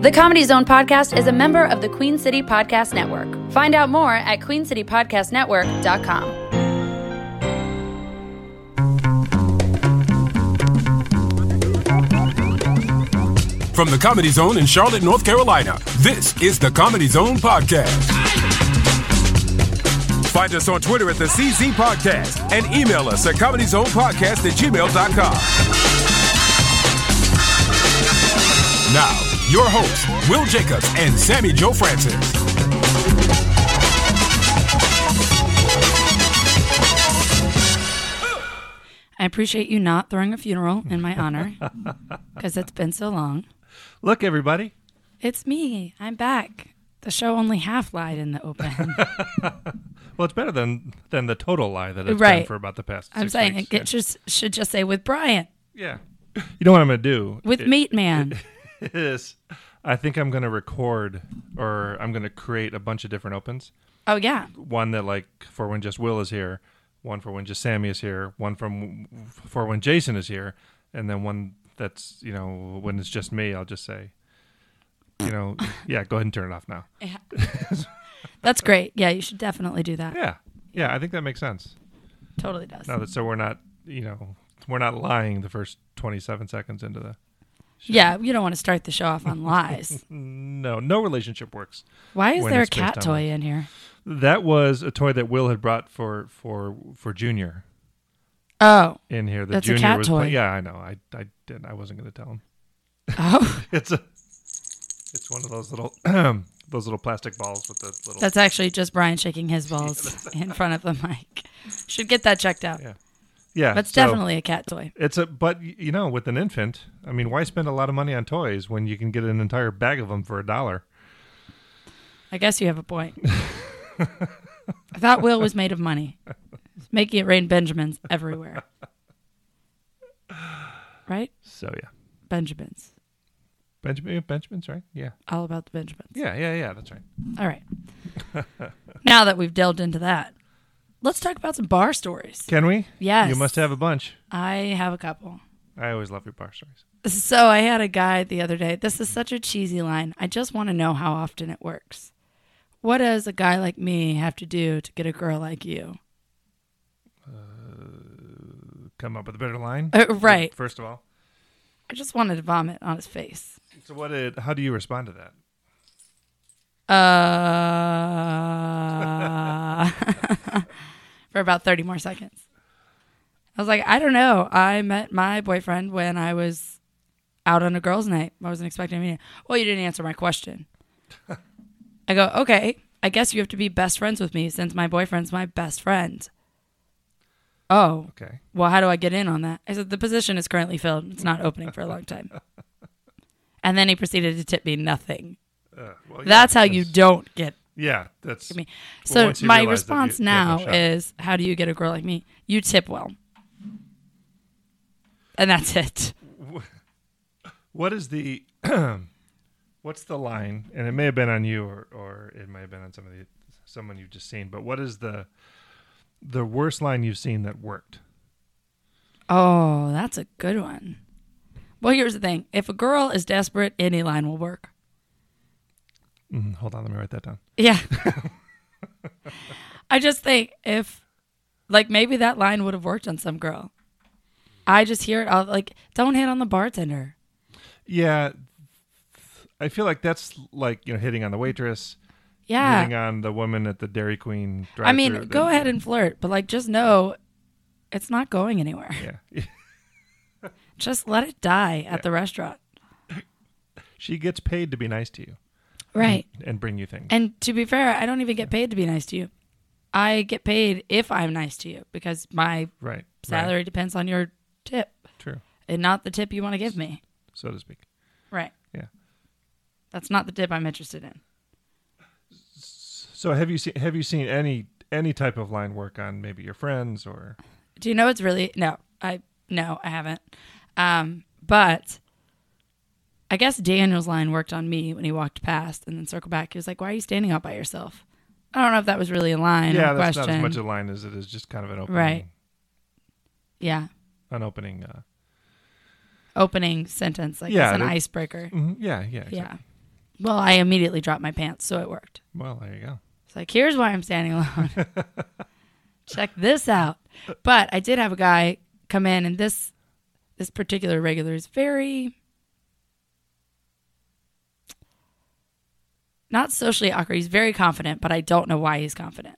The Comedy Zone podcast is a member of the Queen City Podcast Network. Find out more at queencitypodcastnetwork.com. From the Comedy Zone in Charlotte, North Carolina, this is the Comedy Zone Podcast. Find us on Twitter at the CZ Podcast and email us at comedyzonepodcast at gmail.com. Now, your hosts, Will Jacobs and Sammi Jo Francis. I appreciate you not throwing a funeral in my honor because it's been so long. Look, everybody. It's me. I'm back. The show only half lied in the open. Well, it's better than than the total lie that it's been for about the past. I'm six saying weeks. it just should just say with Brian, yeah. You know what I'm gonna do with It- Meat Man. is I think I'm gonna record or I'm gonna create a bunch of different opens. Oh yeah, One that like for when just Will is here, one for when just Sammi is here, one from for when Jason is here, and then one that's you know when it's just me. I'll just say, you know, yeah, go ahead and turn it off now. Yeah. that's great. Yeah, you should definitely do that. Yeah, yeah, I think that makes sense. Totally does. Now that so we're not you know we're not lying the first 27 seconds into the Yeah, you don't want to start the show off on lies. No, no relationship works. Why is there a cat toy in here? That was a toy that Will had brought for for for Junior Oh, in here. The That's a Junior cat was toy. play- yeah, I know. I I didn't. I wasn't going to tell him. oh, It's a it's one of those little those little plastic balls with the little that's actually just Brian shaking his balls in front of the mic. Should get that checked out. Yeah. Yeah. That's so definitely a cat toy. it's a but you know with an infant, I mean, why spend a lot of money on toys when you can get an entire bag of them for a dollar? I guess you have a point. I thought Will was made of money. It's making it rain Benjamins everywhere. Right? So yeah, Benjamins. Benjamin Benjamin's right. Yeah, All about the Benjamins. yeah, yeah, yeah. That's right. All right. now that we've delved into that, let's talk about some bar stories. Can we? Yes. You must have a bunch. I have a couple. I always love your bar stories. So I had a guy the other day. This is such a cheesy line. I just want to know how often it works. What does a guy like me have to do to get a girl like you? Come up with a better line. Uh, right. First of all. I just wanted to vomit on his face. So what did? How do you respond to that? Uh, for about 30 more seconds. I was like, I don't know. I met my boyfriend when I was out on a girls' night. I wasn't expecting him to. Well, you didn't answer my question. I go, okay. I guess you have to be best friends with me since my boyfriend's my best friend. Oh, Okay. well, how do I get in on that? I said, the position is currently filled. It's not opening for a long time. And then he proceeded to tip me nothing. Uh, well, yeah, That's how you don't get Yeah, that's. me. Well, So my realize that you- response you no now is, how do you get a girl like me? You tip well. And that's it. What is the? what's the line? And it may have been on you, or or it may have been on some of the someone you've just seen. But what is the the worst line you've seen that worked? Oh, that's a good one. Well, here's the thing. If a girl is desperate, any line will work. Mm, hold on, let me write that down. Yeah. I just think if, like, maybe that line would have worked on some girl. I just hear it all like, don't hit on the bartender. Yeah, I feel like that's like you know hitting on the waitress, Yeah. hitting on the woman at the Dairy Queen. I mean, go ahead and flirt, but like, just know it's not going anywhere. Yeah, Just let it die at the restaurant. she gets paid to be nice to you Right. and bring you things. And to be fair, I don't even get paid to be nice to you. I get paid if I'm nice to you because my right. salary Right. depends on your tip True, and not the tip you want to give me. so to speak. Right. Yeah. That's not the tip I'm interested in. So have you seen have you seen any any type of line work on maybe your friends or Do you know it's really no, I no, I haven't. Um, but I guess Daniel's line worked on me when he walked past and then circled back. He was like, "Why are you standing out by yourself?" I don't know if that was really a line yeah or a that's question. not as much a line as it is just kind of an opening Right. yeah, an opening uh opening sentence like Yeah, it's an that- icebreaker. mhm, yeah yeah exactly. Yeah. Well, I immediately dropped my pants, so it worked. Well, there you go. It's like, here's why I'm standing alone. Check this out. But I did have a guy come in, and this this particular regular is very not socially awkward. He's very confident, but I don't know why he's confident.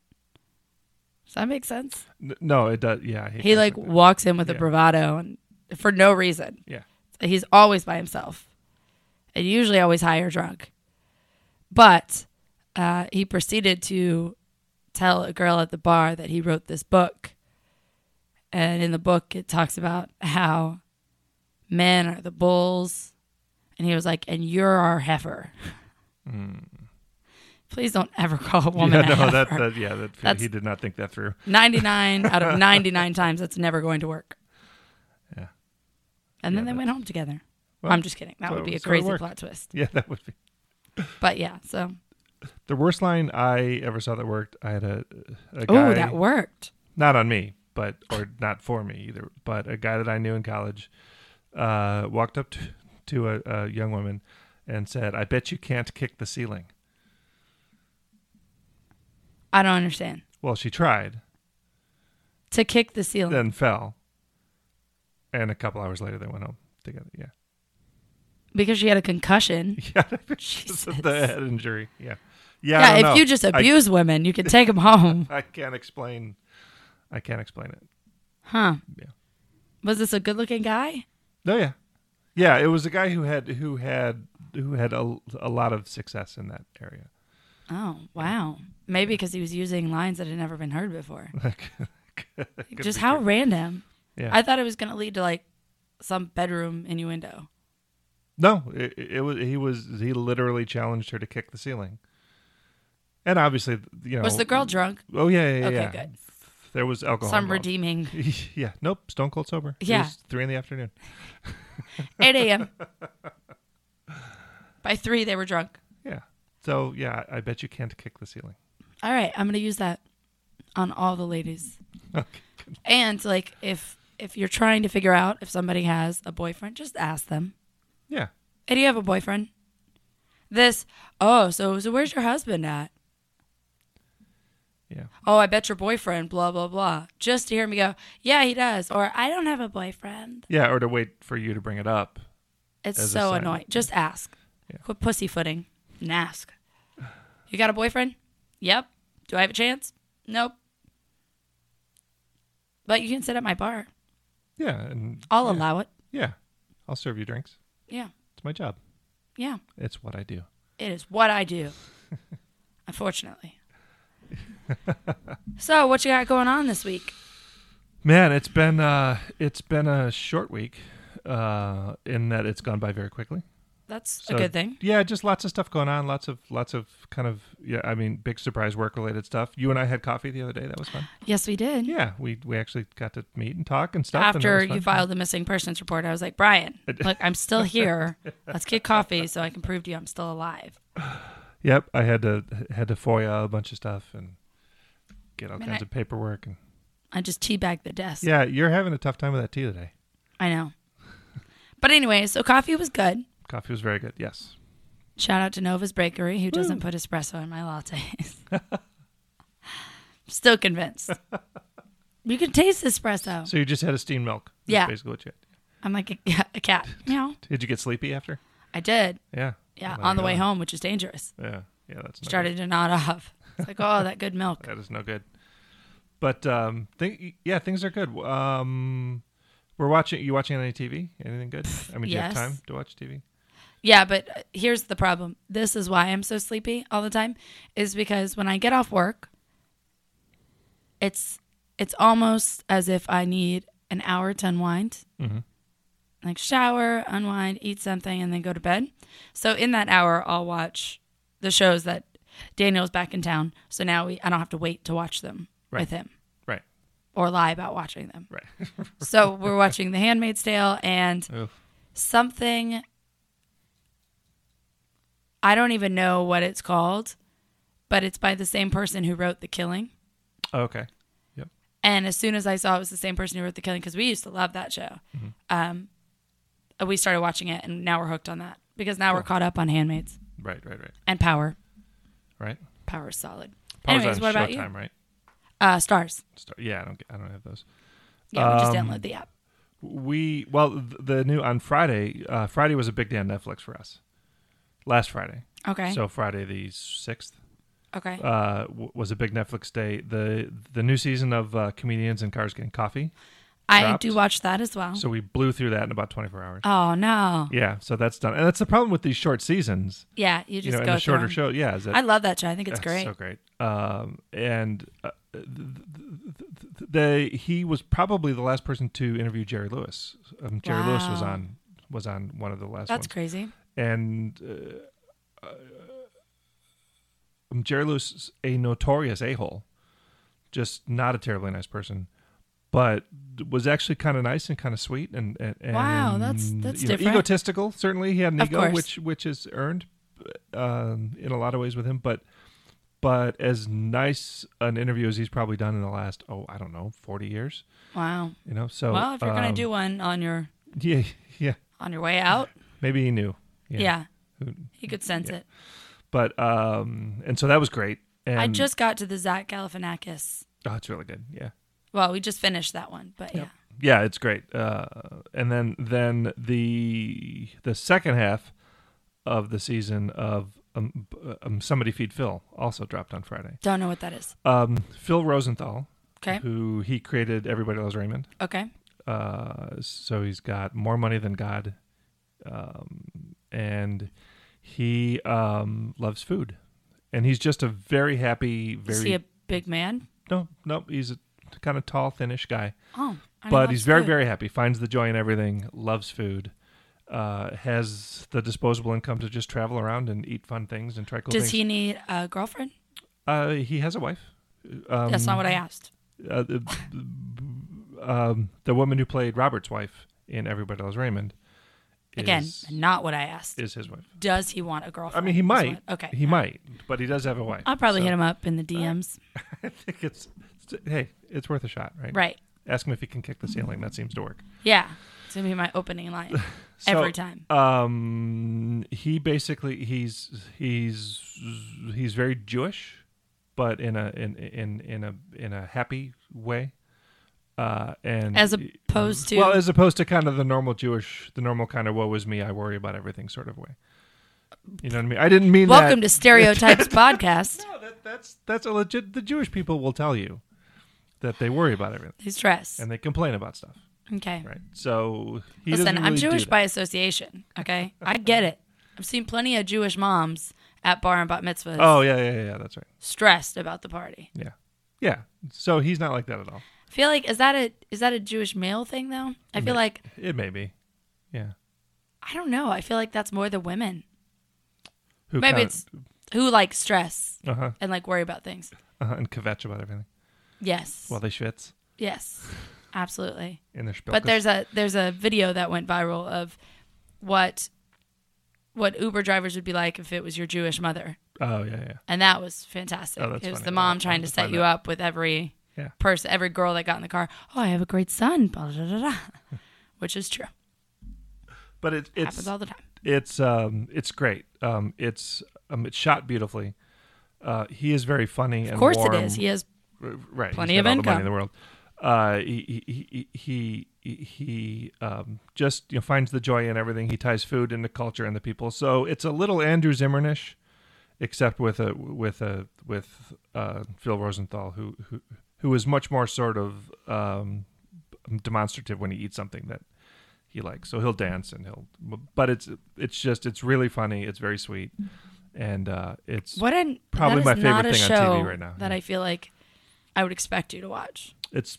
Does that make sense? No, it does. Yeah, hate He like that. walks in with a bravado and for no reason. yeah. He's always by himself, and usually always high or drunk. But uh, he proceeded to tell a girl at the bar that he wrote this book, and in the book it talks about how men are the bulls, and he was like, "And you're our heifer." Please don't ever call a woman yeah, no, that, that yeah, that, That's- he did not think that through. 99 out of 99 times that's never going to work. Yeah. And then they went home together. Well, I'm just kidding. That so- would be a so crazy plot twist. Yeah, that would be But yeah, so the worst line I ever saw that worked. I had a a oh, that worked. not on me, but or not for me either, but a guy that I knew in college uh, walked up to, to a, a young woman and said, "I bet you can't kick the ceiling." I don't understand. Well, she tried, To kick the ceiling. then fell, and a couple hours later they went home together. Yeah, because she had a concussion. yeah, Jesus. the head injury. Yeah, yeah. Yeah, if know. you just I- abuse women, you can take them home. I can't explain. I can't explain it. Huh. Yeah. Was this a good looking guy? No, yeah, yeah. It was a guy who had who had who had a, a lot of success in that area. Oh, wow. Maybe because he was using lines that had never been heard before. Just how true. random. Yeah. I thought it was going to lead to like some bedroom innuendo. no, it, it was he was he literally challenged her to kick the ceiling. And obviously, you know, Was the girl drunk? Oh yeah, yeah, yeah. Okay, yeah. good. There was alcohol. Some involved. redeeming. yeah, nope, stone cold sober. It Yeah. was three in the afternoon. 8 a.m. By three, they were drunk. So yeah, I bet you can't kick the ceiling. All right, I'm going to use that on all the ladies. Okay. And like if if you're trying to figure out if somebody has a boyfriend, just ask them. Yeah. Hey, do you have a boyfriend? This, oh, so so where's your husband at? Yeah. Oh, I bet your boyfriend, blah, blah, blah. Just to hear me go, yeah, he does. Or I don't have a boyfriend. Yeah, or to wait for you to bring it up. It's so annoying. Just ask. Yeah. Quit pussyfooting and ask. You got a boyfriend? Yep. Do I have a chance? Nope. But you can sit at my bar. Yeah, and I'll yeah. allow it. Yeah. I'll serve you drinks. Yeah. It's my job. Yeah. It's what I do. It is what I do. Unfortunately. so, what you got going on this week? Man, it's been uh it's been a short week uh in that it's gone by very quickly. That's So, a good thing. Yeah, just lots of stuff going on, lots of lots of kind of yeah, I mean, big surprise work related stuff. You and I had coffee the other day. That was fun. Yes, we did. Yeah, we we actually got to meet and talk and stuff. After was fun. you filed the missing persons report, I was like, Brian, look, I'm still here. Let's get coffee so I can prove to you I'm still alive. Yep, I had to had to FOIA a bunch of stuff and get all Man, kinds I- of paperwork and I just teabagged the desk. yeah, you're having a tough time with that tea today. I know. But anyway, so coffee was good. Coffee was very good. Yes. Shout out to Nova's Bakery, who doesn't put espresso in my lattes. Still convinced. You can taste espresso. So you just had a steamed milk. That's Yeah. basically what you had. I'm like a, a cat. Meow. Did you get sleepy after? I did. Yeah. Yeah, Well, on the way home, which is dangerous. Yeah. Yeah, that's no Started to nod off. It's like, oh, that good milk. That is no good. But um th- yeah, things are good. Um we're watching you watching any TV? Anything good? I mean, do you have time to watch TV? Yeah, but uh, here's the problem. This is why I'm so sleepy all the time, is because when I get off work, it's it's almost as if I need an hour to unwind, Mhm. like shower, unwind, eat something, and then go to bed. So in that hour, I'll watch the shows that Daniel's back in town. So now we I don't have to wait to watch them Right. with him Right. or lie about watching them. Right. So we're watching The Handmaid's Tale and Oof. something I don't even know what it's called, but it's by the same person who wrote The Killing. Okay. Yep. And as soon as I saw it was the same person who wrote The Killing, because we used to love that show, um, we started watching it, and now we're hooked on that because now we're caught up on Handmaids. Right, right, right, and Power. right. Power's solid. Power's Anyways, what about Showtime, you? right? Uh, stars. Star- yeah, I don't. Get, I don't have those. Yeah, we just Um, download the app. We well, the new on Friday. Uh, Friday was a big day on Netflix for us. Last Friday, Okay. so Friday the sixth okay. uh, w- was a big Netflix day. the The new season of uh, Comedians in Cars Getting Coffee. I dropped. do watch that as well. So we blew through that in about twenty four hours. oh no. Yeah, so that's done, and that's the problem with these short seasons. Yeah, you just you know, go the shorter show. Yeah, that I love that show. I think it's great. So great. Um, and uh, th- th- th- the he was probably the last person to interview Jerry Lewis. Um, Jerry Lewis was on was on one of the last That's ones. crazy. And uh, uh, um, Jerry Lewis is a notorious a hole, just not a terribly nice person. But was actually kind of nice and kind of sweet and, and, and Wow, that's- that's you know, different. egotistical. Certainly, he had an Of ego, course. which which is earned um, in a lot of ways with him. But but as nice an interview as he's probably done in the last oh I don't know forty years. Wow. You know, so well, if you're gonna um, do one on your yeah yeah on your way out, maybe he knew yeah, Who- he could sense yeah. it. but um and so that was great. And I just got to the Zach Galifianakis. oh it's really good yeah Well, we just finished that one, but yeah. yeah it's great. Uh, and then then the the second half of the season of um, um, somebody feed Phil also dropped on Friday. Don't know what that is. Um, Phil Rosenthal, Okay. who he created Everybody Loves Raymond. Okay. Uh, so he's got more money than God, um, and he um, loves food, and he's just a very happy, very. Is he a big man? no, no, he's a kind of tall, thinnish guy, Oh, I but he's very, food. very happy. Finds the joy in everything. Loves food. Uh, has the disposable income to just travel around and eat fun things and try cool Does things. he need a girlfriend? Uh, he has a wife. Um, That's not what I asked. uh, the, um, the woman who played Robert's wife in Everybody Loves Raymond. Again, is, not what I asked. is his wife. Does he want a girlfriend? I mean, he might. Okay. he might, but he does have a wife. I'll probably so hit him up in the DMs. I think it's, it's- hey, it's worth a shot, right? Right. Ask him if he can kick the ceiling. That seems to work. Yeah. It's gonna be my opening line So, every time. Um, he basically he's he's he's very Jewish, but in a in in in a in a happy way. Uh, and As opposed to well, as opposed to kind of the normal Jewish, the normal kind of "woe is me, I worry about everything" sort of way. You know what I mean? I didn't mean Welcome that. to Stereotypes Podcast. No, that, that's that's a legit. The Jewish people will tell you that they worry about everything They stress. and they complain about stuff, Okay. right? So he Listen, doesn't I'm Jewish by association. Okay, I get it. I've seen plenty of Jewish moms at bar and bat mitzvahs Oh yeah, yeah, yeah. That's right. stressed about the party. Yeah, yeah. So he's not like that at all. I feel like is that a is that a Jewish male thing though? I feel May- like It may be. Yeah. I don't know. I feel like that's more the women Who Maybe it's- who like stress uh-huh, and like worry about things. uh-huh, and kvetch about everything Yes. while they schwitz yes. Absolutely. in their. But there's a there's a video that went viral of what what Uber drivers would be like if it was your Jewish mother. oh yeah, yeah. And that was fantastic. Oh, that's it was funny. the mom I'll- trying to set you that. up with every Yeah. person, every girl that got in the car. Oh, I have a great son, blah, blah, blah, blah, which is true. But it, it's Happens all the time. it's um it's great. Um, it's um it's shot beautifully. Uh, he is very funny and Of course warm. it is. He has right. Plenty of got all the money income. in the world. Uh, he he he he, he um, just you know finds the joy in everything. He ties food into culture and the people. So it's a little Andrew Zimmernish, except with a with a with uh, Phil Rosenthal, who who who is much more sort of um, demonstrative when he eats something that he likes. So he'll dance and he'll. But it's it's just it's really funny. It's very sweet, and uh, it's what an Probably my favorite thing on TV right now. That Yeah. I feel like I would expect you to watch. it's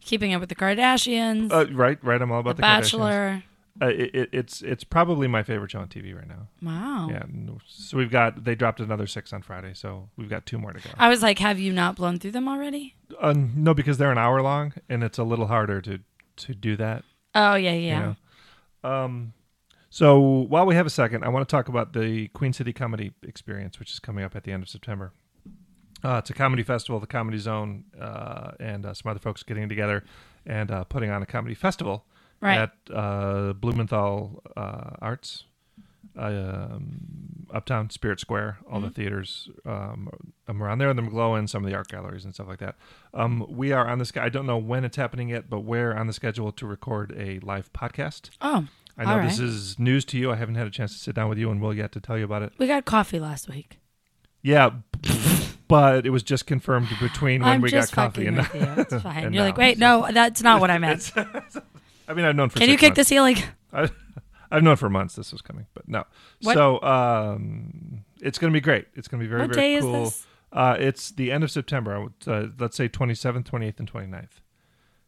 Keeping Up with the Kardashians, uh, right right. I'm all about The the, Kardashians. Uh, it, it, it's it's probably my favorite show on TV right now. Wow. Yeah. So we've got they dropped another six on Friday, so we've got two more to go. I was like, have you not blown through them already? Uh, no, because they're an hour long, and it's a little harder to to do that. Oh yeah, yeah. You know? Um. So while we have a second, I want to talk about the Queen City Comedy Experience, which is coming up at the end of September. Uh, it's a comedy festival, the Comedy Zone, uh, and uh, some other folks getting together and uh, putting on a comedy festival Right. at uh, Blumenthal uh, Arts. Um, Uptown Spirit Square, all the theaters um, um, around there, and the McGlohon, some of the art galleries and stuff like that. Um, we are on the sch- I don't know when it's happening yet, but we're on the schedule to record a live podcast. Oh, I know this is news to you. I haven't had a chance to sit down with you and Will yet to tell you about it. We got coffee last week. Yeah, but it was just confirmed between when I'm we got coffee and you. It's fine. and You're now, like, wait, no, that's not what I meant. I mean, I've known for. Can you kick months. the ceiling? I, I've known for months this was coming, but no. What- So um, it's going to be great. It's going to be very, What very cool. Uh, it's the end of September. I would, uh, let's say 27th, 28th, and 29th.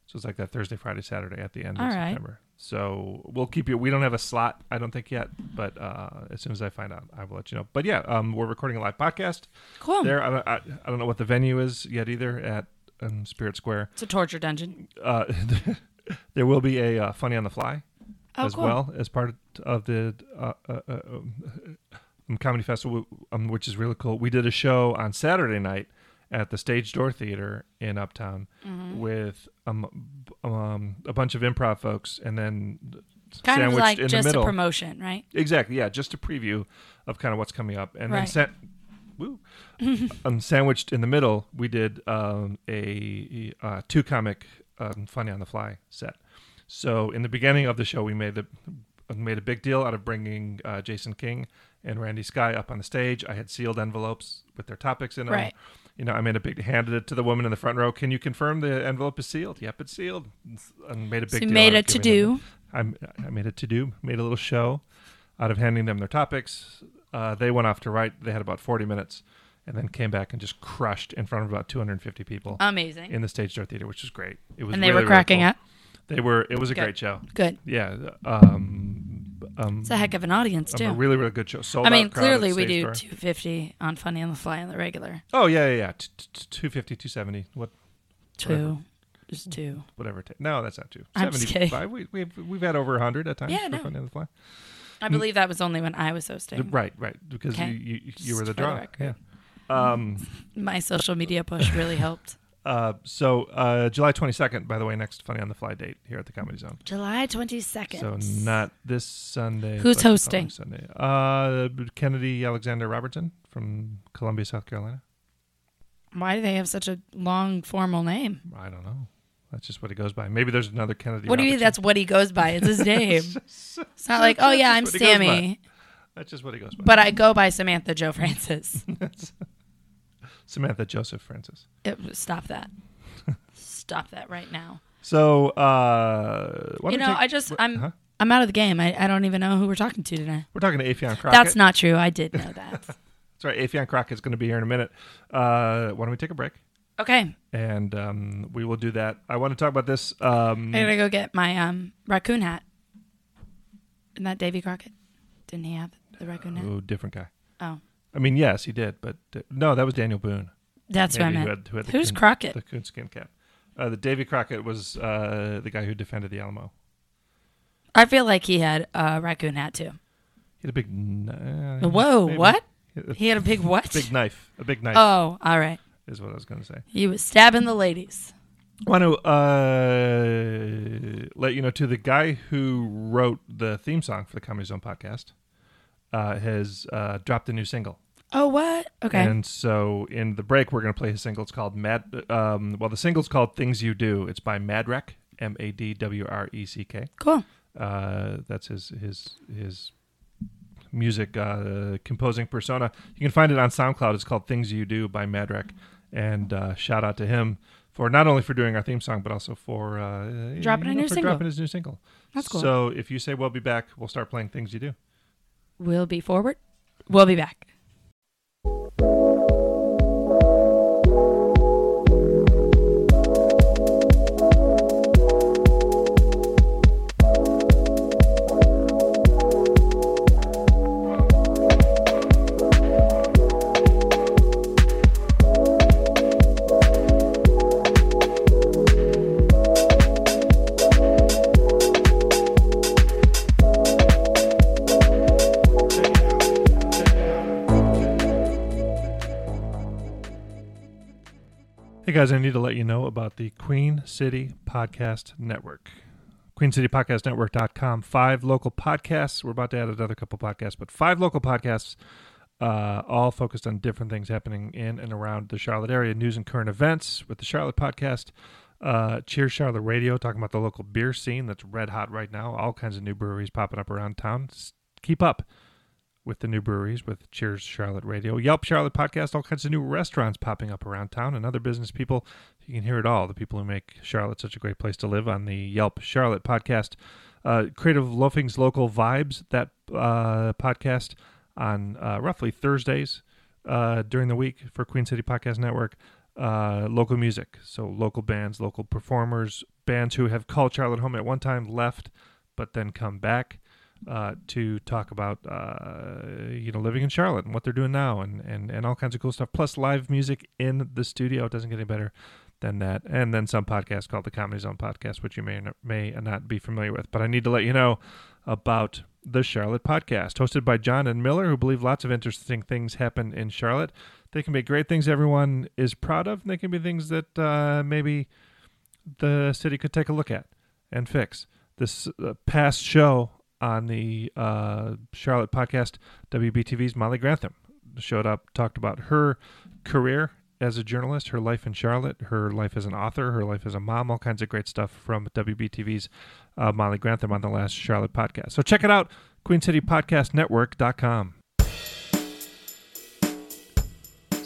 So it's like that Thursday, Friday, Saturday at the end of All right. September. So we'll keep you. We don't have a slot, I don't think yet, but uh, as soon as I find out, I will let you know. But yeah, um, we're recording a live podcast Cool. there. I don't, I, I don't know what the venue is yet either at um, Spirit Square. It's a torture dungeon. Uh, there will be a uh, funny on the fly Oh, as cool. well as part of the uh, uh, uh, um, comedy festival, um, which is really cool. We did a show on Saturday night at the Stage Door Theater in Uptown Mm-hmm. with um, um, a bunch of improv folks, and then Kind of like just a promotion, right? Exactly, yeah, just a preview of kind of what's coming up, and then Right. sa- woo, um, sandwiched in the middle, we did um, a uh, two comic um, funny on the fly set. So in the beginning of the show, we made the made a big deal out of bringing uh, Jason King and Randy Sky up on the stage. I had sealed envelopes with their topics in them. Right. You know, I made a big handed it to the woman in the front row. Can you confirm the envelope is sealed? Yep, it's sealed. And made a big So deal made a to them- do. I, I made a to do, made a little show out of handing them their topics. Uh, they went off to write. They had about 40 minutes and then came back and just crushed in front of about 250 people Amazing. in the Stage Door Theater, which was great. It was and they really, were really cracking cool. up. They were. It was a Good. great show. Good. Yeah. Um, um, It's a heck of an audience um, too. a really, really good show. Sold I mean, out crowd at clearly we do Door. 250 on Funny on the Fly on the regular. Oh yeah, yeah, yeah. T- t- 250, 270. What? Two. Just two. Whatever. It ta- no, that's not two. I'm just kidding. 75. We, we've we've had over hundred at times. Yeah, for no. Funny on the Fly. I believe that was only when I was hosting. Right, right. Because Okay. you, you you were the the draw. record. yeah. Um. My social media push really helped. Uh, so uh, July 22nd, by the way, next Funny on the Fly date here at the Comedy Zone. July 22nd. So not this Sunday. Who's but the hosting? Sunday. Uh, Kennedy Alexander Robertson from Columbia, South Carolina. Why do they have such a long formal name? I don't know. That's just what he goes by. Maybe there's another Kennedy. What do you mean Robertson. that's what he goes by? It's his name. It's not like, oh yeah, I'm That's what he goes Sammi, That's just what he goes by. but I go by Samantha Joe Francis. Samantha Joseph Francis. It- stop that. Stop that right now. So, uh, why You don't know, we I just I'm huh? I'm out of the game. I, I don't even know who we're talking to today. We're talking to Affion Crockett. That's not true. I did know that. That's right. Affion Crockett's going to be here in a minute. Uh, why don't we take a break? Okay, And um, we will do that. I want to talk about this. Um, I gotta go get my um raccoon hat. Isn't that Davy Crockett? Didn't he have the raccoon hat? oh, different guy. Oh, I mean, yes, he did, but uh, no, that was Daniel Boone. that's what I who meant. had- who had the Who's coon- Crockett? The coonskin cap. Uh, the Davy Crockett was uh, the guy who defended the Alamo. I feel like he had a raccoon hat too. He had a big. kn- uh, Whoa, maybe. what? He had a He had a big what? big knife. A big knife Oh, all right. is what I was going to say. He was stabbing the ladies. want to uh, let you know to The guy who wrote the theme song for the Comedy Zone podcast uh, has uh, dropped a new single. Oh, what? Okay. And so in the break, we're going to play his single. It's called Mad. Um, well, the single's called "Things You Do." It's by Madwreck, M A D W R E C K. cool. Uh, that's his his his music uh, composing persona. You can find it on SoundCloud. It's called "Things You Do" by Madwreck. And uh, shout out to him for not only for doing our theme song, but also for uh, Dropping a you know, new for single. dropping his new single. That's cool. So if you say we'll be back, we'll start playing "Things You Do." We'll be forward. We'll be back. Hey guys, I need to let you know about the Queen City Podcast Network. QueenCityPodcastNetwork.com. Five local podcasts. We're about to add another couple podcasts, but five local podcasts, uh, all focused on different things happening in and around the Charlotte area, news and current events with the Charlotte podcast. Uh, Cheers Charlotte Radio, talking about the local beer scene that's red hot right now. All kinds of new breweries popping up around town. S- keep up with the new breweries with Cheers Charlotte Radio. Yelp Charlotte podcast, all kinds of new restaurants popping up around town and other business people. You can hear it all. The people who make Charlotte such a great place to live on the Yelp Charlotte podcast. Uh, Creative Loafing's Local Vibes, that uh, podcast on uh, roughly Thursdays uh, during the week for Queen City Podcast Network. Uh, local music, so local bands, local performers, bands who have called Charlotte home at one time, left, but then come back uh, to talk about uh, you know living in Charlotte and what they're doing now and, and and all kinds of cool stuff. Plus live music in the studio. It doesn't get any better than that. And then some podcast called the Comedy Zone Podcast, which you may or may not be familiar with. But I need to let you know about the Charlotte Podcast, hosted by John and Miller, who believe lots of interesting things happen in Charlotte. They can be great things everyone is proud of, and they can be things that uh, maybe the city could take a look at and fix. This uh, past show on the uh, Charlotte podcast, WBTV's Molly Grantham showed up, talked about her career as a journalist, her life in Charlotte, her life as an author, her life as a mom, all kinds of great stuff from WBTV's uh, Molly Grantham on the last Charlotte podcast. So check it out, QueenCityPodcastNetwork.com.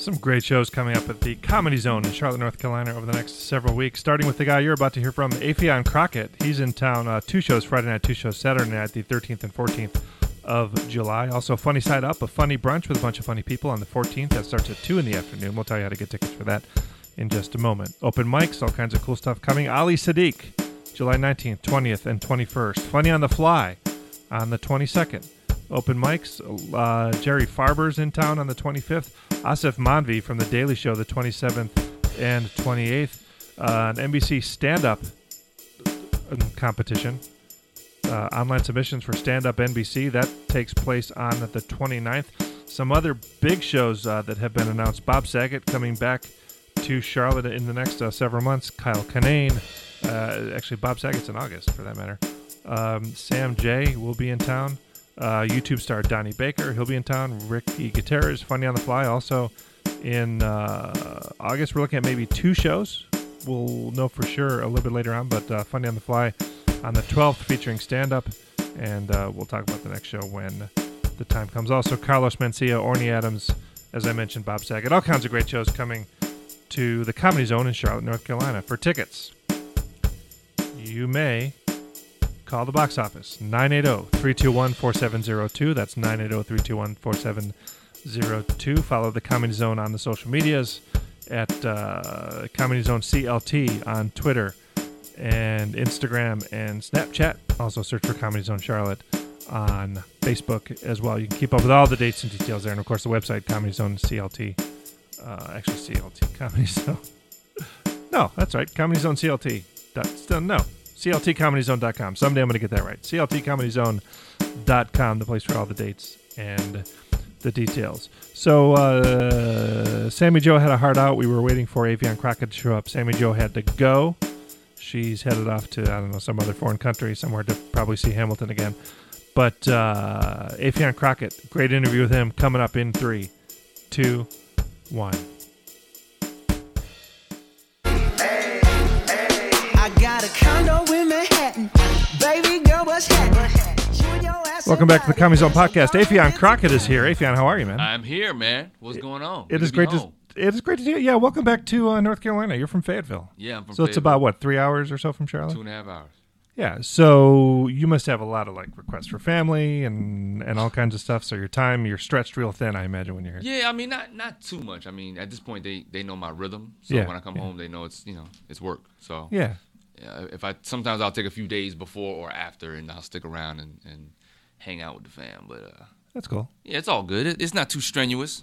Some great shows coming up at the Comedy Zone in Charlotte, North Carolina over the next several weeks, starting with the guy you're about to hear from, Affion Crockett. He's in town uh, two shows Friday night, two shows Saturday night, the 13th and 14th of July. Also, Funny Side Up, a funny brunch with a bunch of funny people on the 14th. That starts at 2 in the afternoon. We'll tell you how to get tickets for that in just a moment. Open mics, all kinds of cool stuff coming. Ali Siddiq, July 19th, 20th, and 21st. Funny on the Fly on the 22nd. Open mics, uh, Jerry Farber's in town on the 25th. Aasif Mandvi from The Daily Show, the 27th and 28th. Uh, an NBC stand up competition uh, online submissions for Stand Up NBC. That takes place on the 29th. Some other big shows uh, that have been announced. Bob Saget coming back to Charlotte in the next uh, several months. Kyle Kinane. Uh, actually, Bob Saget's in August, for that matter. Um, Sam Jay will be in town. Uh, YouTube star Donnie Baker, he'll be in town. Ricky Gutierrez, Funny on the Fly, also in uh, August. We're looking at maybe two shows. We'll know for sure a little bit later on, but uh, Funny on the Fly on the 12th featuring stand up, and uh, we'll talk about the next show when the time comes. Also, Carlos Mencia, Orny Adams, as I mentioned, Bob Saget, all kinds of great shows coming to the Comedy Zone in Charlotte, North Carolina. For tickets, you may call the box office 980 321 4702. That's 980 321 4702. Follow the Comedy Zone on the social medias at uh, Comedy Zone CLT on Twitter and Instagram and Snapchat. Also, search for Comedy Zone Charlotte on Facebook as well. You can keep up with all the dates and details there. And of course, the website, Comedy Zone CLT. Uh, actually, CLT, Comedy Zone. no, that's right. Comedy Zone CLT. Still, no. CLTComedyZone.com. Someday I'm going to get that right. CLTComedyZone.com, the place for all the dates and the details. So, uh, Sammi Jo had a heart out. We were waiting for Affion Crockett to show up. Sammi Jo had to go. She's headed off to, I don't know, some other foreign country, somewhere to probably see Hamilton again. But uh, Affion Crockett, great interview with him coming up in three, two, one. Welcome back to the Comedy Zone podcast. Affion Crockett is here. Affion, how are you, man? I'm here, man. What's going on? It Good is be great to home. it is great to see you. Yeah, welcome back to uh, North Carolina. You're from Fayetteville. Yeah, I'm from So it's Fayetteville. about what three hours or so from Charlotte. two and a half hours. Yeah. So you must have a lot of like requests for family and and all kinds of stuff. So your time you're stretched real thin, I imagine, when you're here. Yeah, I mean not not too much. I mean at this point they they know my rhythm, so Yeah, when I come yeah. home they know it's you know it's work. So Yeah. yeah, if I sometimes I'll take a few days before or after, and I'll stick around and, and hang out with the fam. But uh, That's cool. yeah, it's all good. It, it's not too strenuous.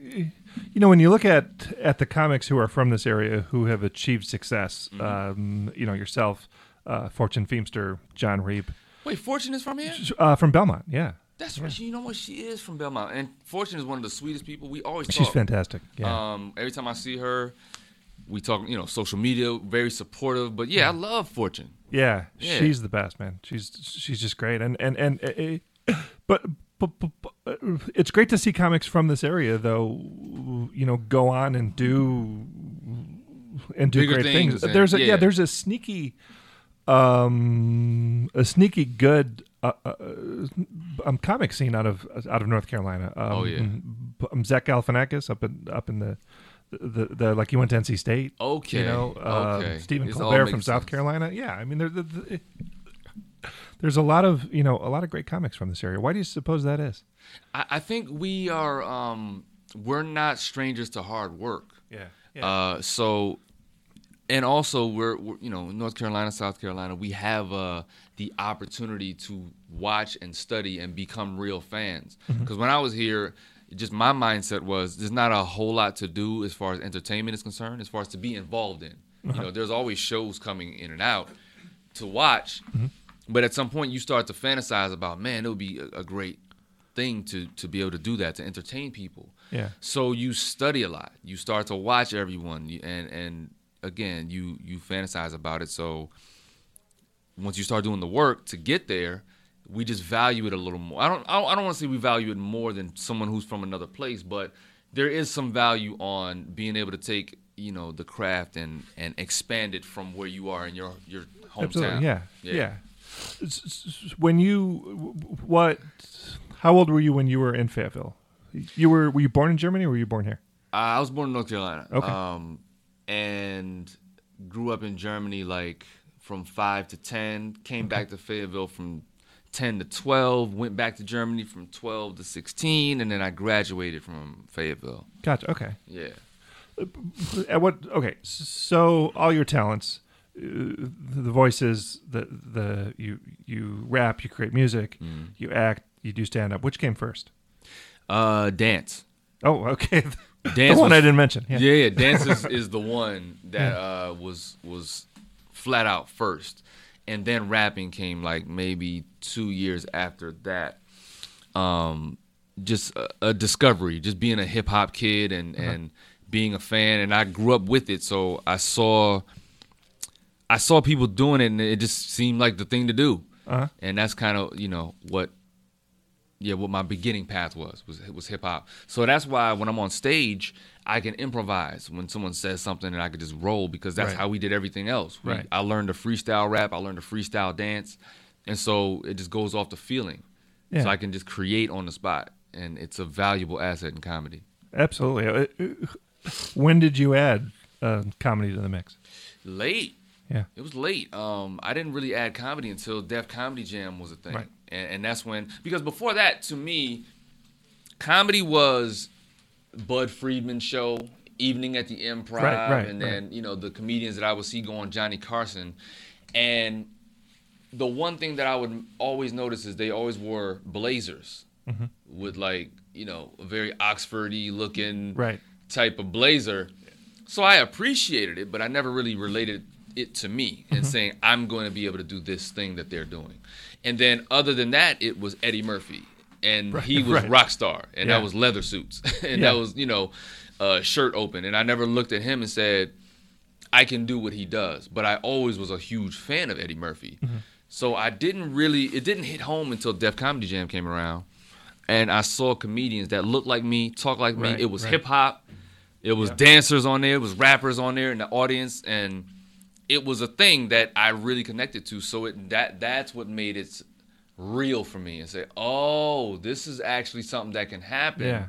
You know, when you look at at the comics who are from this area who have achieved success, Mm-hmm. um, you know yourself, uh, Fortune Feimster, John Reep, Wait, Fortune is from here. uh, from Belmont. Yeah, That's right. You know what? She is from Belmont, and Fortune is one of the sweetest people. We always she's talk. fantastic. Yeah, Um, every time I see her, we talk, you know, social media, very supportive. But yeah, I love Fortune. Yeah, Yeah. she's the best, man. She's she's just great, and and and, uh, but, but, but, but uh, it's great to see comics from this area, though. You know, go on and do and do Bigger great things things. There's a yeah. yeah. there's a sneaky, um, a sneaky good. Uh, uh, um, comic scene out of out of North Carolina. Um, Oh, yeah. um, Zach Galifianakis up in up in the the, the like he went to NC State. Okay, you know, uh, okay. Stephen This Colbert from South. Carolina. Yeah, I mean, there, the, the, there's a lot of you know a lot of great comics from this area. Why do you suppose that is? I, I think we are. Um, we're not strangers to hard work. Yeah, Uh, so, and also we're, we're you know North Carolina, South Carolina. We have uh, the opportunity to watch and study and become real fans. Because when I was here, just my mindset was there's not a whole lot to do as far as entertainment is concerned, as far as to be involved in. You know, uh-huh. there's always shows coming in and out to watch, mm-hmm. but at some point you start to fantasize about, man, it would be a, a great thing to to be able to do that to entertain people. Yeah. So you study a lot. You start to watch everyone, and and again, you you fantasize about it. So once you start doing the work to get there, we just value it a little more. I don't I don't, don't want to say we value it more than someone who's from another place, but there is some value on being able to take you know the craft and and expand it from where you are in your your hometown. Absolutely. Yeah, yeah. S- When you what? How old were you when you were in Fayetteville? You were were you born in Germany or were you born here? Uh, I was born in North Carolina. Okay. Um, and grew up in Germany like from five to ten. Came back to Fayetteville from ten to twelve. Went back to Germany from twelve to sixteen, and then I graduated from Fayetteville. Gotcha. Okay. Yeah. At what? Okay. So all your talents, uh, the voices, the the you you rap, you create music, Mm-hmm. you act, you do stand up. Which came first? Uh, dance. Oh, okay. the Dance one was- I didn't mention. Yeah. Yeah, yeah. Dance is, is the one that uh, was was flat out first, and then rapping came like maybe two years after that. Um, just a, a discovery, just being a hip hop kid and and being a fan, and I grew up with it, so I saw. I saw people doing it, and it just seemed like the thing to do, Uh-huh. and that's kind of you know what yeah, what my beginning path was was was hip hop. So that's why when I'm on stage, I can improvise when someone says something, and I could just roll because that's Right. how we did everything else. We- Right. I learned to freestyle rap, I learned to freestyle dance, and so it just goes off the feeling. Yeah. So I can just create on the spot, and it's a valuable asset in comedy. Absolutely. Uh, When did you add uh, comedy to the mix? Late. Yeah. It was late. Um, I didn't really add comedy until Def Comedy Jam was a thing, Right. and, and that's when because before that, to me, comedy was Budd Friedman show, Evening at the Improv, Right, right, and then you know the comedians that I would see going Johnny Carson, and the one thing that I would always notice is they always wore blazers Mm-hmm. with like you know a very Oxfordy looking Right. type of blazer. So I appreciated it, but I never really related it to me and saying I'm going to be able to do this thing that they're doing. And then other than that, it was Eddie Murphy, and he was right. rock star, and Yeah. that was leather suits, and Yeah. that was you know uh, shirt open, and I never looked at him and said I can do what he does. But I always was a huge fan of Eddie Murphy. Mm-hmm. So I didn't really, it didn't hit home until Def Comedy Jam came around. And I saw comedians that looked like me, talk like me. It was right. hip hop. It was dancers on there. It was rappers on there in the audience. And it was a thing that I really connected to. So it that that's what made it real for me and say, oh, this is actually something that can happen Yeah.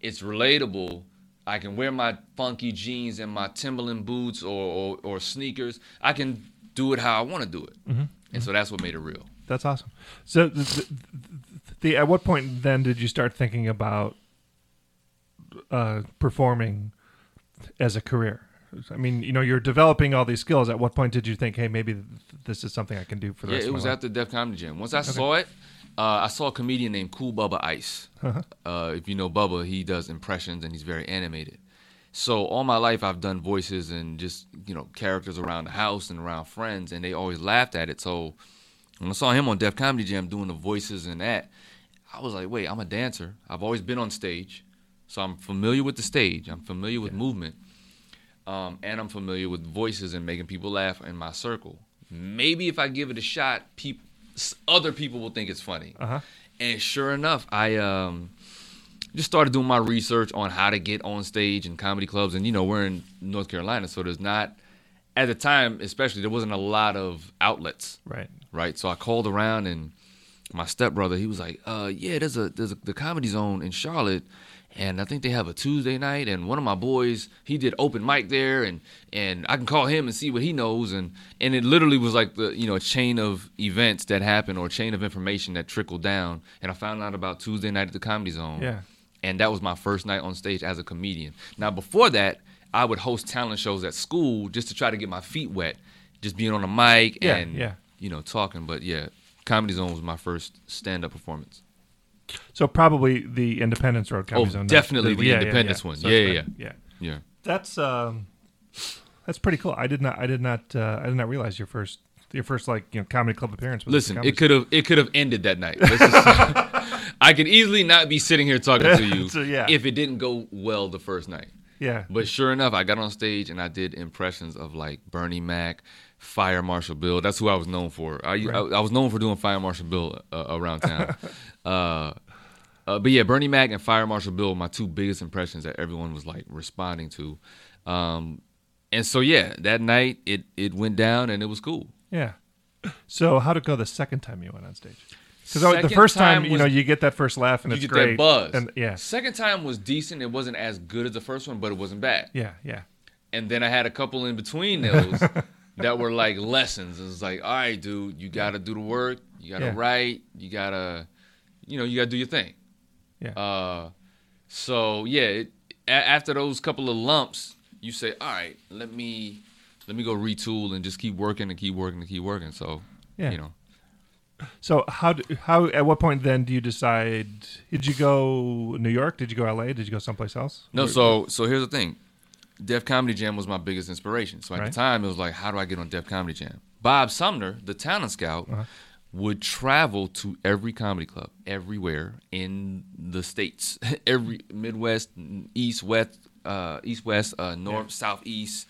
it's relatable. I can wear my funky jeans and my Timberland boots or, or, or sneakers. I can do it how I want to do it. Mm-hmm. And so that's what made it real. That's awesome. So, the, the, the at what point then did you start thinking about uh, performing as a career? I mean, you know, you're developing all these skills. At what point did you think, hey, maybe this is something I can do for the Yeah, rest it of my was life? at the Def Comedy Jam. Once I saw it, uh, I saw a comedian named Cool Bubba Ice. Uh-huh. Uh, if you know Bubba, he does impressions and he's very animated. So all my life I've done voices and just you know characters around the house and around friends, and they always laughed at it. So when I saw him on Def Comedy Jam doing the voices and that, I was like, wait, I'm a dancer. I've always been on stage, so I'm familiar with the stage. I'm familiar with movement. Um, and I'm familiar with voices and making people laugh in my circle. Maybe if I give it a shot, peop- other people will think it's funny. Uh-huh. And sure enough, I um, just started doing my research on how to get on stage in comedy clubs. And you know, we're in North Carolina, so there's not at the time, especially there wasn't a lot of outlets Right. right? So I called around and my stepbrother, he was like, uh, yeah, there's a there's a, the comedy zone in Charlotte, and I think they have a Tuesday night, and one of my boys, he did open mic there, and and I can call him and see what he knows, and and it literally was like the you know a chain of events that happened or a chain of information that trickled down, and I found out about Tuesday night at the comedy zone, Yeah. and that was my first night on stage as a comedian. Now before that, I would host talent shows at school just to try to get my feet wet, just being on a mic Yeah, and yeah. you know, talking. But yeah, Comedy Zone was my first stand up performance. So probably the Independence Road Comedy Oh, Zone. definitely the Independence one. So Yeah, yeah, yeah. Yeah. That's um, that's pretty cool. I did not, I did not, uh, I did not realize your first, your first like you know comedy club appearance. Was Listen, it could have it could have ended that night. Just- I could easily not be sitting here talking to you So, yeah. if it didn't go well the first night. Yeah. But sure enough, I got on stage and I did impressions of like Bernie Mac, Fire Marshal Bill. That's who I was known for. I, I, I was known for doing Fire Marshal Bill uh, around town. uh, uh, but yeah, Bernie Mac and Fire Marshal Bill, were my two biggest impressions that everyone was like responding to. Um, and so yeah, that night it it went down and it was cool. Yeah. So how'd it go the second time you went on stage? Because the first time, you know, you get that first laugh and you it's get great. that buzz. And yeah, Second time was decent. It wasn't as good as the first one, but it wasn't bad. yeah, yeah, And then I had a couple in between those that were like lessons. It was like, all right, dude, you got to do the work. You got to Yeah. write. You got to, you know, you got to do your thing. yeah. Uh, so yeah, it, a- after those couple of lumps, you say, all right, let me let me go retool and just keep working and keep working and keep working. So, Yeah. you know, so how do, how at what point then do you decide? Did you go New York? Did you go L.A.? Did you go someplace else? No, Or- so so here's the thing. Def Comedy Jam was my biggest inspiration. So at Right. the time, it was like, how do I get on Def Comedy Jam? Bob Sumner, the talent scout, Uh-huh. would travel to every comedy club everywhere in the states, every Midwest, East, West, uh, East, West, uh, North, Southeast.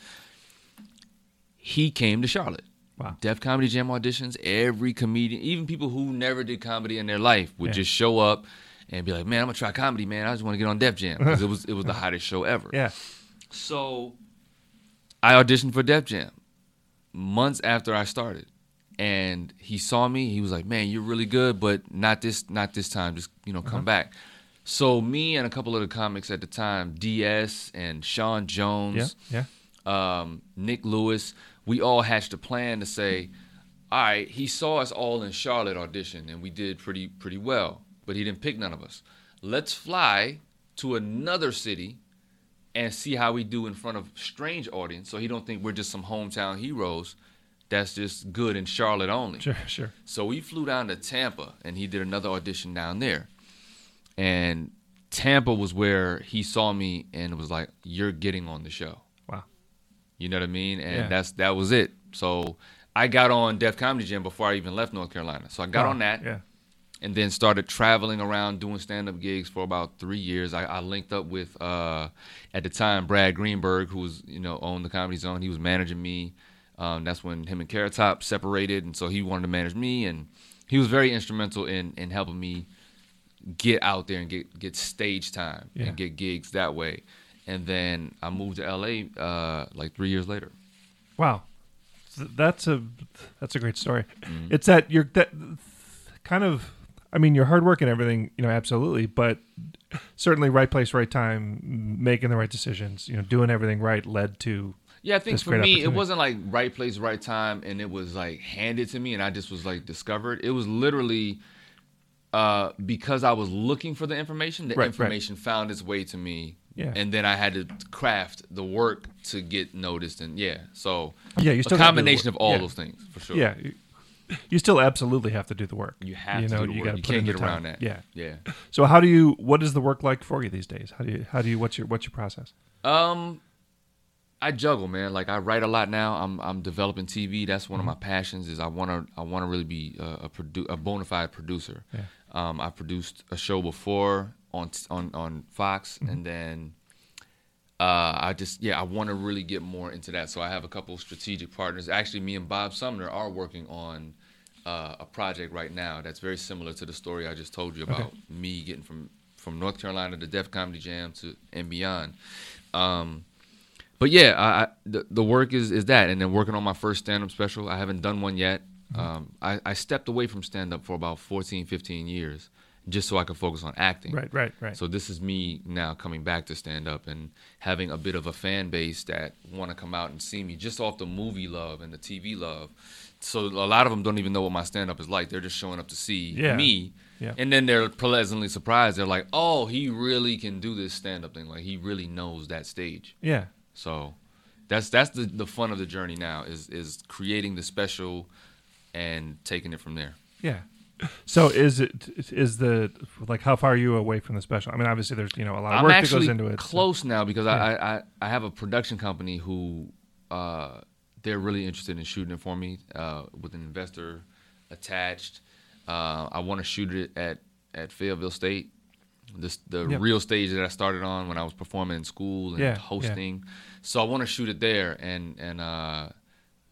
He came to Charlotte. Wow. Def Comedy Jam auditions. Every comedian, even people who never did comedy in their life, would Yeah. just show up and be like, "Man, I'm gonna try comedy, man. I just want to get on Def Jam because it was it was the hottest show ever." yeah, So I auditioned for Def Jam months after I started. And he saw me, he was like, Man, you're really good, but not this not this time. Just, you know, Uh-huh. come back. So me and a couple of the comics at the time, DS and Sean yeah, Jones, yeah. um, Nick Lewis, we all hatched a plan to say, all right, he saw us all in Charlotte audition and we did pretty pretty well, but he didn't pick none of us. Let's fly to another city and see how we do in front of strange audience, so he don't think we're just some hometown heroes. That's just good in Charlotte only. Sure, sure. So we flew down to Tampa and he did another audition down there. And Tampa was where he saw me and was like, You're getting on the show. Wow. You know what I mean? And Yeah. that's that was it. So I got on Def Comedy Jam before I even left North Carolina. So I got Wow, on that Yeah. And then started traveling around doing stand up gigs for about three years. I, I linked up with uh, at the time Brad Greenberg, who was you know owned the Comedy Zone. He was managing me. Um, that's when him and Carrot Top separated, and so he wanted to manage me, and he was very instrumental in in helping me get out there and get get stage time Yeah. and get gigs that way. And then I moved to LA uh, like three years later. Wow, that's a that's a great story. Mm-hmm. It's that you're that kind of. I mean, your hard work and everything, you know, absolutely, but certainly right place, right time, making the right decisions, you know, doing everything right led to. Yeah, I think for me, it wasn't like right place, right time, and it was like handed to me, and I just was like discovered. It was literally uh, because I was looking for the information. The Right, right. information found its way to me, Yeah. and then I had to craft the work to get noticed. And yeah, so Yeah, you a still gotta do the combination of all Yeah. those things for sure. Yeah, you, still absolutely have to do the work. you have you to do the you work. You put in can't get time. around that. Yeah. yeah. So how do you? What is the work like for you these days? How do you? How do you? What's your What's your process? Um, I juggle, man. Like I write a lot now. I'm I'm developing TV. That's one of my passions. Is I want to I want to really be a, a produ- a bona fide producer. Yeah. Um, I produced a show before on on on Fox, and then uh, I just yeah I want to really get more into that. So I have a couple of strategic partners. Actually, me and Bob Sumner are working on uh, a project right now that's very similar to the story I just told you about me getting from from North Carolina to Def Comedy Jam to and beyond. Um, but yeah, I, I, the the work is is that, and then working on my first stand up special. I haven't done one yet. Um, I, I stepped away from stand up for about 14, 15 years, just so I could focus on acting. Right, right, right. So this is me now coming back to stand up and having a bit of a fan base that want to come out and see me just off the movie love and the TV love. So a lot of them don't even know what my stand up is like. They're just showing up to see Yeah. me. Yeah. And then they're pleasantly surprised. They're like, "Oh, he really can do this stand up thing. Like he really knows that stage." yeah. So that's that's the the fun of the journey now is is creating the special and taking it from there. Yeah. So is it is the like how far are you away from the special? I mean, obviously there's you know a lot of I'm work that goes into it. so- close now because I, I I have a production company who uh, they're really interested in shooting it for me uh, with an investor attached. Uh, I want to shoot it at at Fayetteville State, this the Yep. real stage that I started on when I was performing in school and Yeah, yeah. hosting. So I want to shoot it there and and uh,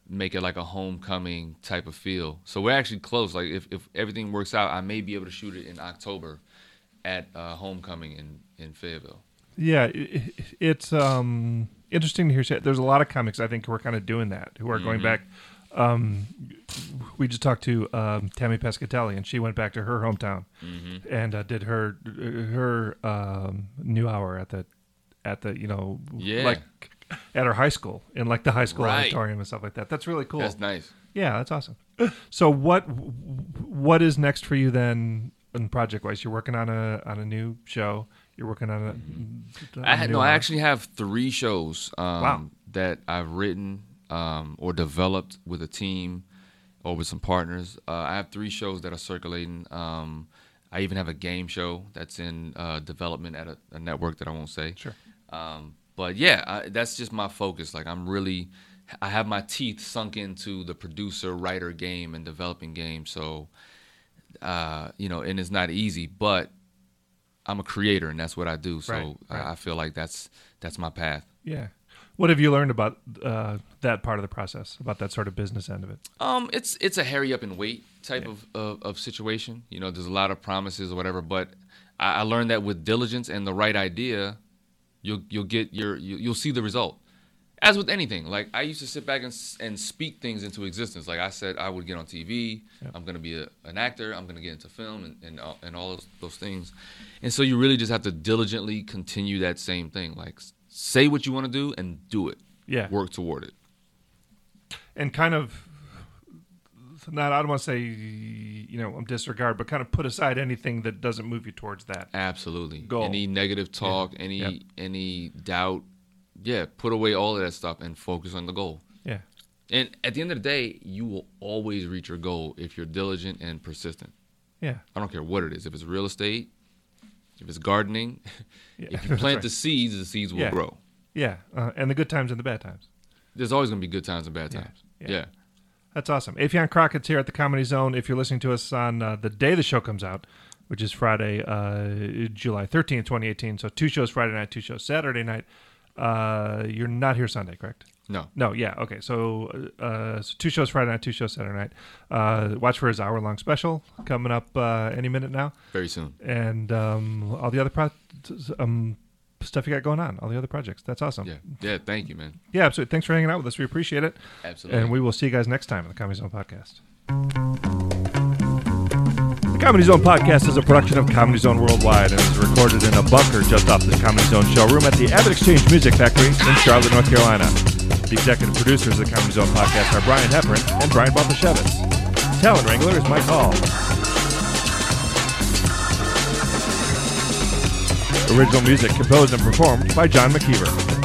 make it like a homecoming type of feel. So we're actually close. Like if, if everything works out, I may be able to shoot it in October at uh, homecoming in in Fayetteville. Yeah, i- i- it's um, interesting to hear. There's a lot of comics I think who are kind of doing that, who are going Mm-hmm. back. Um, we just talked to um, Tammy Pescatelli, and she went back to her hometown Mm-hmm. and uh, did her her um, new hour at the at the you know Yeah. like at our high school in like the high school Right. auditorium and stuff like that. That's really cool. That's nice. Yeah, that's awesome. So what what is next for you then in project wise? You're working on a on a new show. You're working on a. on. I a had new no. I actually have three shows um, Wow. that I've written um, or developed with a team or with some partners. Uh, I have three shows that are circulating. Um, I even have a game show that's in uh, development at a, a network that I won't say. Sure. Um, but yeah, I, that's just my focus. Like I'm really, I have my teeth sunk into the producer writer game and developing game. So, uh, you know, and it's not easy, but I'm a creator and that's what I do. So Right, right. I, I feel like that's that's my path. Yeah. What have you learned about uh, that part of the process, about that sort of business end of it? Um, it's it's a hurry up and wait type of, of of situation. You know, there's a lot of promises or whatever, but I, I learned that with diligence and the right idea, you'll you'll get your you, you'll see the result. As with anything, like I used to sit back and and speak things into existence. Like I said, I would get on TV. I'm gonna be a, an actor. I'm gonna get into film and and all, and all those, those things. And so you really just have to diligently continue that same thing. Like say what you want to do and do it. Yeah. Work toward it. And kind of not, I don't want to say, you know, I'm disregard, but kind of put aside anything that doesn't move you towards that. Absolutely. Goal. Any negative talk, any Yep. any doubt, yeah, put away all of that stuff and focus on the goal. Yeah. And at the end of the day, you will always reach your goal if you're diligent and persistent. Yeah. I don't care what it is. If it's real estate, if it's gardening, Yeah, if you plant right. the seeds, the seeds will Yeah. grow. Yeah. Uh, and the good times and the bad times. There's always going to be good times and bad Yeah. times. Yeah. Yeah. That's awesome. Affion Crockett's here at the Comedy Zone. If you're listening to us on uh, the day the show comes out, which is Friday, uh, July 13th, 2018. So two shows Friday night, two shows Saturday night. Uh, you're not here Sunday, correct? No. No, yeah, okay. So, uh, so two shows Friday night, two shows Saturday night. Uh, watch for his hour long special coming up uh, any minute now, Very soon. and um, all the other pro- um, stuff you got going on, all the other projects. That's awesome. Yeah. Yeah. Thank you, man. yeah, absolutely. Thanks for hanging out with us. We appreciate it. Absolutely. And we will see you guys next time on the Comedy Zone Podcast. The Comedy Zone Podcast is a production of Comedy Zone Worldwide and is recorded in a bunker just off the Comedy Zone showroom at the AvidXchange Music Factory in Charlotte, North Carolina. The executive producers of the Comedy Zone Podcast are Brian Hepburn and Brian Baltashevitz. Talent Wrangler is Mike Hall. Original music composed and performed by John McKeever.